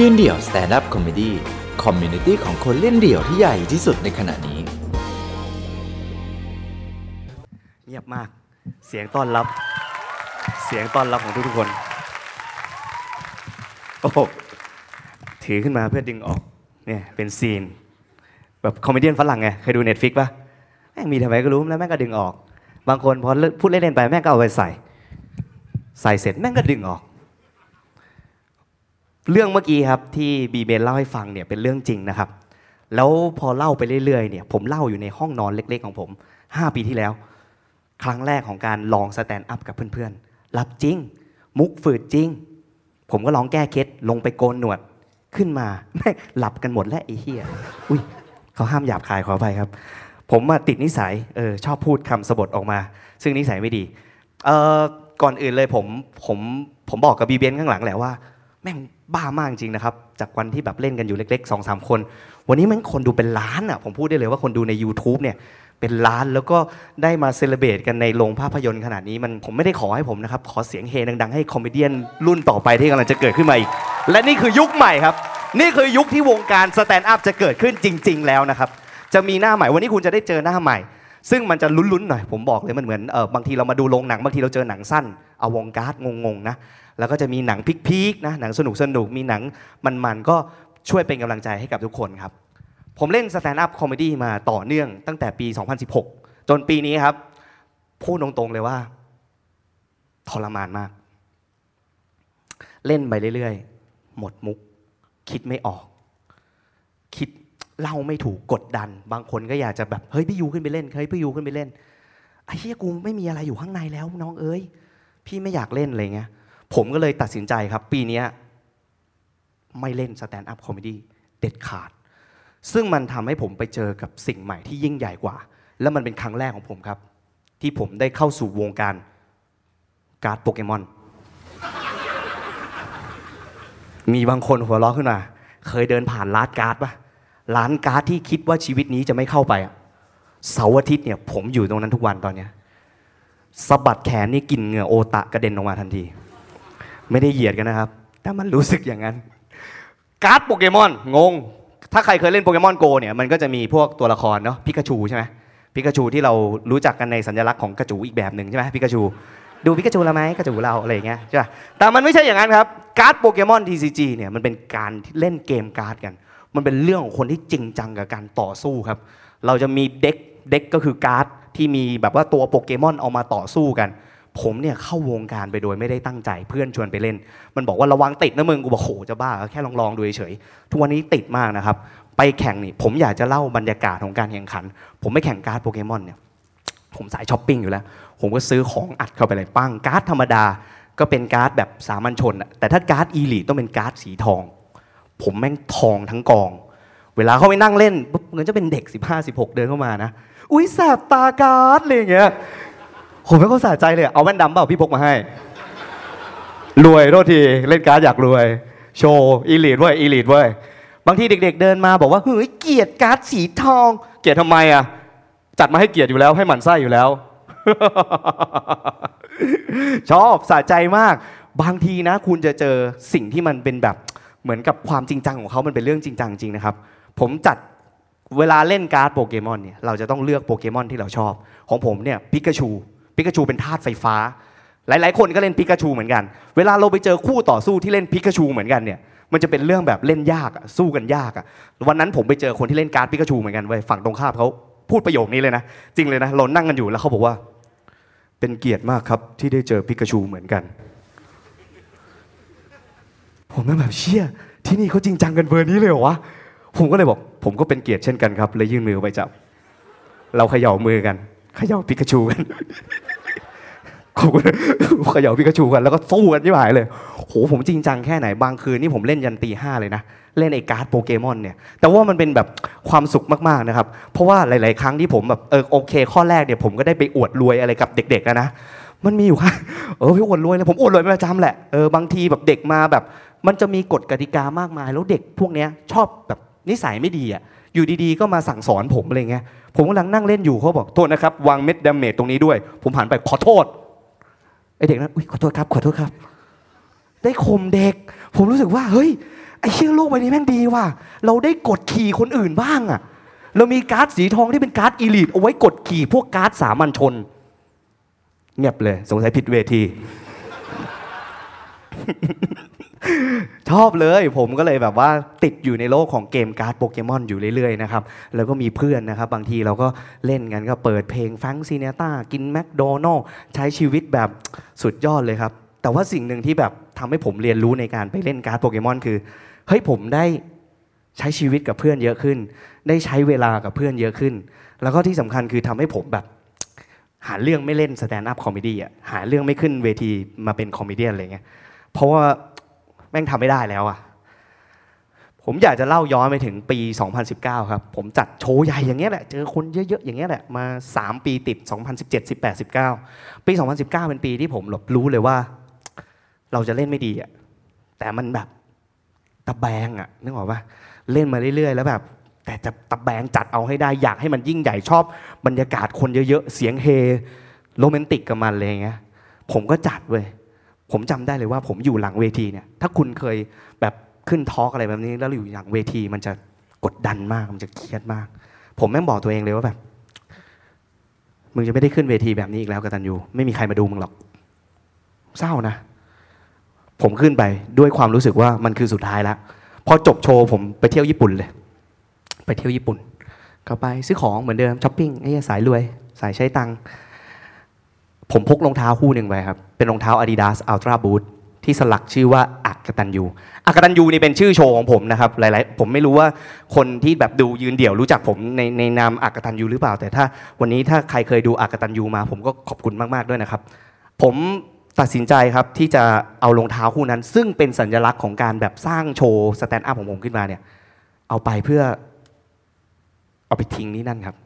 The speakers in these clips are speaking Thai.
ยืนเดี่ยว stand-up comedy community ของคนเล่นเดี่ยวที่ใหญ่ที่สุดในขณะนี้ เงียบมาก เสียงต้อนรับ เสียงต้อนรับของทุกๆคน โอ้โหถือขึ้นมาเพื่อดึงออก เนี่ย เป็น scene แบบ comedy ฝรั่งไง เคยดู Netflix ปะแม่งมีทำไมก็รู้ แล้วแม่งก็ดึงออก บางคนพอพูดเล่นๆไปแม่งก็เอาไปใส่ ใส่เสร็จแม่งก็ดึงออก เรื่องเมื่อกี้ครับที่บีเบนเล่าให้ฟังเนี่ยเป็นเรื่องจริงนะครับ แล้วพอเล่าไปเรื่อยๆเนี่ยผมเล่าอยู่ในห้องนอนเล็ก ๆ ของผม 5 ปีที่แล้ว ครั้งแรกของการลอง stand-up กับเพื่อนๆรับจริง มุกฝืดจริง ผมก็ลองแก้เคล็ดลงไปโกนหนวดขึ้นมาแม่งหลับกันหมดแล้วไอ้เหี้ยอุ้ยเขาห้ามหยาบคายขอไปครับ ผมมาติดนิสัยเออชอบพูดคำสบถออกมา ซึ่งนิสัยไม่ดีเออก่อนอื่นเลยผมผมผมบอกกับบีเบนข้างหลังแหละว่า แม่งบ้ามากจริงนะครับ จากวันที่แบบเล่นกันอยู่เล็กๆสองสามคน วันนี้แม่งคนดูเป็นล้านอะ ผมพูดได้เลยว่าคนดูใน YouTube เนี่ยเป็นล้านแล้วก็ได้มา celebrate กันในโรงภาพยนตร์ขนาดนี้มันผมไม่ได้ขอให้ผมนะครับ ขอเสียงเฮดังๆ ให้ comedian รุ่นต่อไปที่กำลังจะเกิดขึ้นมาอีก และนี่คือยุคใหม่ครับ นี่คือยุคที่วงการ stand-up จะเกิดขึ้นจริง ๆ แล้วนะครับ จะมีหน้าใหม่วันนี้คุณจะได้เจอหน้าใหม่ ซึ่งมันจะลุ้นๆหน่อยผมบอกเลยมันเหมือนเออบางทีเรามาดูโรงหนังบางทีเราเจอหนังสั้น avant-garde งงๆนะแล้วก็จะมีหนัง peak ๆนะหนังสนุกสนุกมีหนังมันๆก็ช่วยเป็นกำลังใจให้กับทุกคนครับ ผมเล่น stand-up comedy มาต่อเนื่องตั้งแต่ปี 2016 จนปีนี้ครับ พูดตรงๆเลยว่าทรมานมาก เล่นไปเรื่อยๆ หมดมุก คิดไม่ออก คิดเล่าไม่ถูกกดดัน บางคนก็อยากจะแบบเฮ้ยพี่ยูขึ้นไปเล่นเฮ้ยพี่ยูขึ้นไปเล่นไอ้เหี้ยกูไม่มีอะไรอยู่ข้างในแล้วน้องเอ้ย พี่ไม่อยากเล่นอะไรเงี้ยผมก็เลยตัดสินใจครับ ปีนี้ไม่เล่น stand-up comedy เด็ดขาด ซึ่งมันทำให้ผมไปเจอกับสิ่งใหม่ที่ยิ่งใหญ่กว่า และมันเป็นครั้งแรกของผมครับ ที่ผมได้เข้าสู่วงการการ์ดโปเกมอน มีบางคนหัวเราะขึ้นมา เคยเดินผ่านร้านการ์ดปะร้านการ์ดที่คิดว่าชีวิตนี้จะไม่เข้าไปเสาร์อาทิตย์เนี่ยผมอยู่ตรงนั้นทุกวันตอนเนี้ย สะบัดแขนนี่กลิ่นเหงื่อโอตะกระเด็นออกมาทันที ไม่ได้เหยียดกันนะครับ แต่มันรู้สึกอย่างนั้น การ์ดโปเกมอนงง ถ้าใครเคยเล่นโปเกมอนโกเนี่ยมันก็จะมีพวกตัวละครเนาะพิกาชูใช่ไหมพิกาชูที่เรารู้จักกันในสัญลักษณ์ของกระจูอีกแบบหนึ่งใช่ไหมพิกาชูดูพิกาจูเราไหมกระจูเราอะไรอย่างเงี้ยใช่ปะแต่มันไม่ใช่อย่างนั้นครับการ์ดโปเกมอน TCG เนี่ยมันเป็นการเล่นเกมการ์ดกัน มันเป็นเรื่องของคนที่จริงจังกับการต่อสู้ครับ เราจะมีเด็กเด็กก็คือการ์ด ที่มีแบบว่าตัวโปเกมอนเอามาต่อสู้กัน ผมเนี่ยเข้าวงการไปโดยไม่ได้ตั้งใจเพื่อนชวนไปเล่น มันบอกว่าระวังติดนะมึงกูบอกโหจะบ้าแค่ลองๆดูเฉยๆทุกวันนี้ติดมากนะครับไปแข่งนี่ผมอยากจะเล่าบรรยากาศของการแข่งขัน ผมไม่แข่งการ์ดโปเกมอนเนี่ยผมสายช้อปปิ้งอยู่แล้ว ผมก็ซื้อของอัดเข้าไปเลยปั้งการ์ดธรรมดาก็เป็นการ์ดแบบสามัญชน แต่ถ้าการ์ด elite ต้องเป็นการ์ดสีทอง ผมแม่งทองทั้งกอง เวลาเขาไปนั่งเล่นปุ๊บเหมือนจะเป็นเด็ก 15 16 เดินเข้ามานะ อุ้ยแสบตาการ์ดอะไรอย่างเงี้ยผมไม่เข้าสะใจเลย เอาแว่นดำเปล่าพี่พกมาให้ รวยโทษทีเล่นการ์ดอยากรวย โชว์ elite เว้ย elite เว้ยบางทีเด็ก ๆ เดินมาบอกว่าเฮ้ยเกลียดการ์ดสีทอง เกลียดทำไมอะจัดมาให้เกียรติอยู่แล้วให้หมันไส้อยู่แล้ว ชอบสะใจมาก บางทีนะ คุณจะเจอสิ่งที่มันเป็นแบบเหมือนกับความจริงจังของเขามันเป็นเรื่องจริงจังจริงนะครับ ผมจัด เวลาเล่นการ์ดโปเกมอนเนี่ยเราจะต้องเลือกโปเกมอนที่เราชอบ ของผมเนี่ยปิกาชูปิกาชูเป็นธาตุไฟฟ้า หลาย ๆ คนก็เล่นปิกาชูเหมือนกัน เวลาเราไปเจอคู่ต่อสู้ที่เล่นปิกาชูเหมือนกันเนี่ยมันจะเป็นเรื่องแบบเล่นยากสู้กันยากอะวันนั้นผมไปเจอคนที่เล่นการ์ดปิกาชูเหมือนกันเว้ยฝั่งตรงข้ามเขาพูดประโยคนี้เลยนะจริงเลยนะเรานั่งกันอยู่แล้วเขาบอกว่า เป็นเกียรติมากครับที่ได้เจอปิกาชูเหมือนกัน ผมก็แบบเชี่ยที่นี่เขาจริงจังกันเบอร์นี้เลยเหรอวะผมก็เลยบอก ผมก็เป็นเกียรติเช่นกันครับเลยยื่นมือไปจับ เราเขย่ามือกันเขย่าปิกาชูกันเขย่าปิกาชูกันแล้วก็สู้กันที่หายเลยโหผมจริงจังแค่ไหนบางคืนนี่ผมเล่นยันตีห้าเลยนะเล่นไอ้การ์ดโปเกมอนเนี่ยแต่ว่ามันเป็นแบบความสุขมากๆนะครับเพราะว่าหลาย ๆ ครั้งที่ผมแบบเออโอเค ข้อแรกเนี่ยผมก็ได้ไปอวดรวยอะไรกับเด็กๆนะมันมีอยู่ค่ะเออพี่อวดรวยเลยผมอวดรวยเป็นประจำแหละเออบางทีแบบเด็กมาแบบ มันจะมีกฎกติกามากมาย แล้วเด็กพวกเนี้ยชอบแบบ นิสัยไม่ดีอะอยู่ดีๆก็มาสั่งสอนผมอะไรเงี้ยผมกำลังนั่งเล่นอยู่เขาบอกโทษนะครับวางเม็ด damage ตรงนี้ด้วย ผมหันไปขอโทษไอ้เด็กนั้นอุ้ยขอโทษครับขอโทษครับ ได้ข่มเด็ก ผมรู้สึกว่าเฮ้ยไอ้เชี่ยโลกใบนี้แม่งดีว่ะเราได้กดขี่คนอื่นบ้างอะเรามีการ์ดสีทองที่เป็นการ์ด elite เอาไว้กดขี่พวกการ์ดสามัญชน เงียบเลย สงสัยผิดเวที ชอบเลยผมก็เลยแบบว่าติดอยู่ในโลกของเกมการ์ดโปเกมอนอยู่เรื่อยๆนะครับแล้วก็มีเพื่อนนะครับ บางทีเราก็เล่นกันก็เปิดเพลงฟังซีเนต้ากินแมคโดนัลด์ใช้ชีวิตแบบสุดยอดเลยครับ แต่ว่าสิ่งหนึ่งที่แบบทำให้ผมเรียนรู้ในการไปเล่นการ์ดโปเกมอนคือเฮ้ยผมได้ใช้ชีวิตกับเพื่อนเยอะขึ้น ได้ใช้เวลากับเพื่อนเยอะขึ้น แล้วก็ที่สำคัญคือทำให้ผมแบบหาเรื่องไม่เล่น stand-up comedy อะหาเรื่องไม่ขึ้นเวทีมาเป็น comedy อะไรเงี้ยเพราะว่า แม่งทำไม่ได้แล้วอะผมอยากจะเล่าย้อนไปถึงปี 2019 ครับ ผมจัดโชว์ใหญ่อย่างเงี้ยแหละ เจอคนเยอะๆ อย่างเงี้ยแหละ มา 3 ปีติด 2017 18 19 ปี 2019 เป็นปีที่ผมหลบรู้เลยว่า เราจะเล่นไม่ดีอะแต่มันแบบตะแบงอะนึกออกปะเล่นมาเรื่อยๆ แล้วแบบ แต่จะตะแบงจัดเอาให้ได้ อยากให้มันยิ่งใหญ่ชอบ บรรยากาศคนเยอะๆ เสียงเฮ โรแมนติกกับมันเลยอย่างเงี้ย ผมก็จัดเว้ย ผมจำได้เลยว่าผมอยู่หลังเวทีเนี่ย ถ้าคุณเคยแบบขึ้นทอล์กอะไรแบบนี้ แล้วอยู่หลังเวที มันจะกดดันมาก มันจะเครียดมาก ผมแม่งบอกตัวเองเลยว่าแบบ มึงจะไม่ได้ขึ้นเวทีแบบนี้อีกแล้วกตันยูไม่มีใครมาดูมึงหรอก เศร้านะ ผมขึ้นไปด้วยความรู้สึกว่ามันคือสุดท้ายแล้วพอจบโชว์ผมไปเที่ยวญี่ปุ่นเลย ไปเที่ยวญี่ปุ่น ก็ไปซื้อของเหมือนเดิมช้อปปิ้งไอ้เหี้ยสายรวย สายใช้ตังค์ ผมพกรองเท้าคู่หนึ่งไปครับ เป็นรองเท้า Adidas Ultra Boost ที่สลักชื่อว่าอักตันยูอักตันยูนี่เป็นชื่อโชว์ของผมนะครับ หลายๆ ผมไม่รู้ว่าคนที่แบบดูยืนเดี่ยวรู้จักผมในในนามอักตันยูหรือเปล่า แต่ถ้าวันนี้ถ้าใครเคยดูอักตันยูมา ผมก็ขอบคุณมากๆด้วยนะครับ ผมตัดสินใจครับที่จะเอารองเท้าคู่นั้น ซึ่งเป็นสัญลักษณ์ของการแบบสร้างโชว์ stand-up ของผมขึ้นมาเนี่ย เอาไปเพื่อเอาไปทิ้งนี่นั่นครับ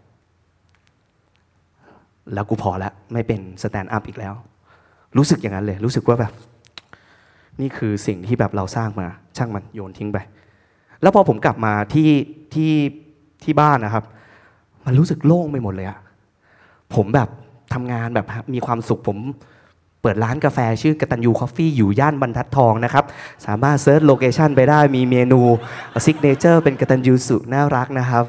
แล้วกูพอแล้วไม่เป็น stand-up อีกแล้ว รู้สึกอย่างนั้นเลย รู้สึกว่าแบบ นี่คือสิ่งที่แบบเราสร้างมา ช่างมันโยนทิ้งไป แล้วพอผมกลับมาที่ที่ที่บ้านนะครับ มันรู้สึกโล่งไปหมดเลยอะผมแบบทำงานแบบมีความสุขผมเปิดร้านกาแฟชื่อกตัญญู Coffee อยู่ย่านบรรทัดทองนะครับ สามารถ search location ไปได้มีเมนู signature เป็นกตัญญูสุน่ารักนะครับ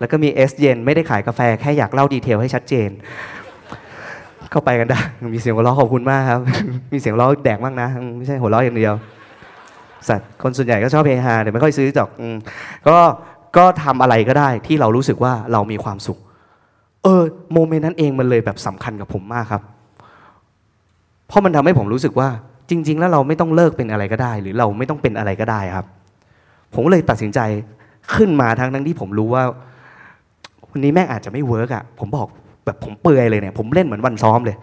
แล้วก็มีเอสเย็นไม่ได้ขายกาแฟแค่อยากเล่า detail ให้ชัดเจน เข้าไปกันได้ มีเสียงหัวเราะขอบคุณมากครับ มีเสียงหัวเราะแดกมากนะ ไม่ใช่หัวเราะอย่างเดียว สัตว์คนส่วนใหญ่ก็ชอบเฮฮาแต่ไม่ค่อยซื้อจอกก็ก็ทำอะไรก็ได้ที่เรารู้สึกว่าเรามีความสุข เออ moment นั้นเองมันเลยแบบสำคัญกับผมมากครับ เพราะมันทำให้ผมรู้สึกว่า จริง ๆ แล้วเราไม่ต้องเลิกเป็นอะไรก็ได้ หรือเราไม่ต้องเป็นอะไรก็ได้ครับ ผมก็เลยตัดสินใจขึ้นมาทั้งทั้งที่ผมรู้ว่า วันนี้แม่งอาจจะไม่ work อะผมบอกแบบผมเปื่อยเลยเนี่ยผมเล่นเหมือนวันซ้อมเลย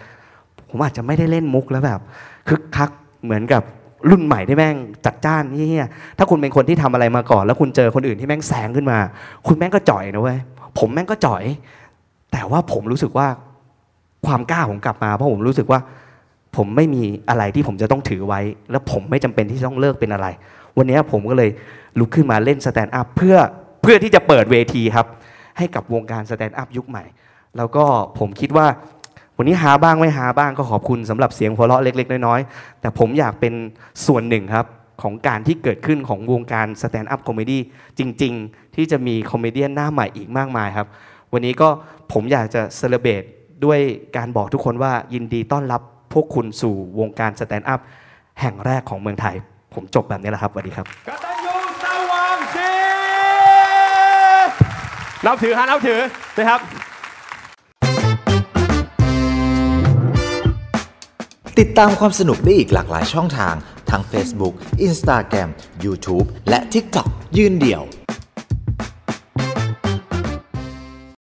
ผมอาจจะไม่ได้เล่นมุกแล้วแบบคึกคักเหมือนกับรุ่นใหม่ที่แม่งจัดจ้านเฮียถ้าคุณเป็นคนที่ทำอะไรมาก่อน แล้วคุณเจอคนอื่นที่แม่งแซงขึ้นมา คุณแม่งก็จ่อยนะเว้ยผมแม่งก็จ่อย แต่ว่าผมรู้สึกว่าความกล้าผมกลับมาเพราะผมรู้สึกว่า ผมไม่มีอะไรที่ผมจะต้องถือไว้ แล้วผมไม่จำเป็นที่จะต้องเลิกเป็นอะไร วันนี้ผมก็เลยลุกขึ้นมาเล่น stand-up เพื่อเพื่อที่จะเปิดเวทีครับ ให้กับวงการ stand-up ยุคใหม่ แล้วก็ผมคิดว่าวันนี้ฮาบ้างไม่ฮาบ้างก็ขอบคุณสำหรับเสียงหัวเราะเล็ก ๆ น้อยๆ แต่ผมอยากเป็นส่วนหนึ่งครับ ของการที่เกิดขึ้นของวงการ stand-up comedyจริง ๆ ที่จะมี comedy หน้าใหม่อีกมากมายครับ วันนี้ก็ผมอยากจะ celebrate้วยการบอกทุกคนว่ายินดีต้อนรับพวกคุณสู่วงการ stand-up แห่งแรกของเมืองไทย ผมจบแบบนี้แหละครับสวัสดีครับ กตัญญูสว่างศรี นับถือฮะนับถือนะครับ ติดตามความสนุกได้อีกหลากหลายช่องทาง ทั้ง Facebook Instagram YouTube และ TikTok ยืนเดี่ยว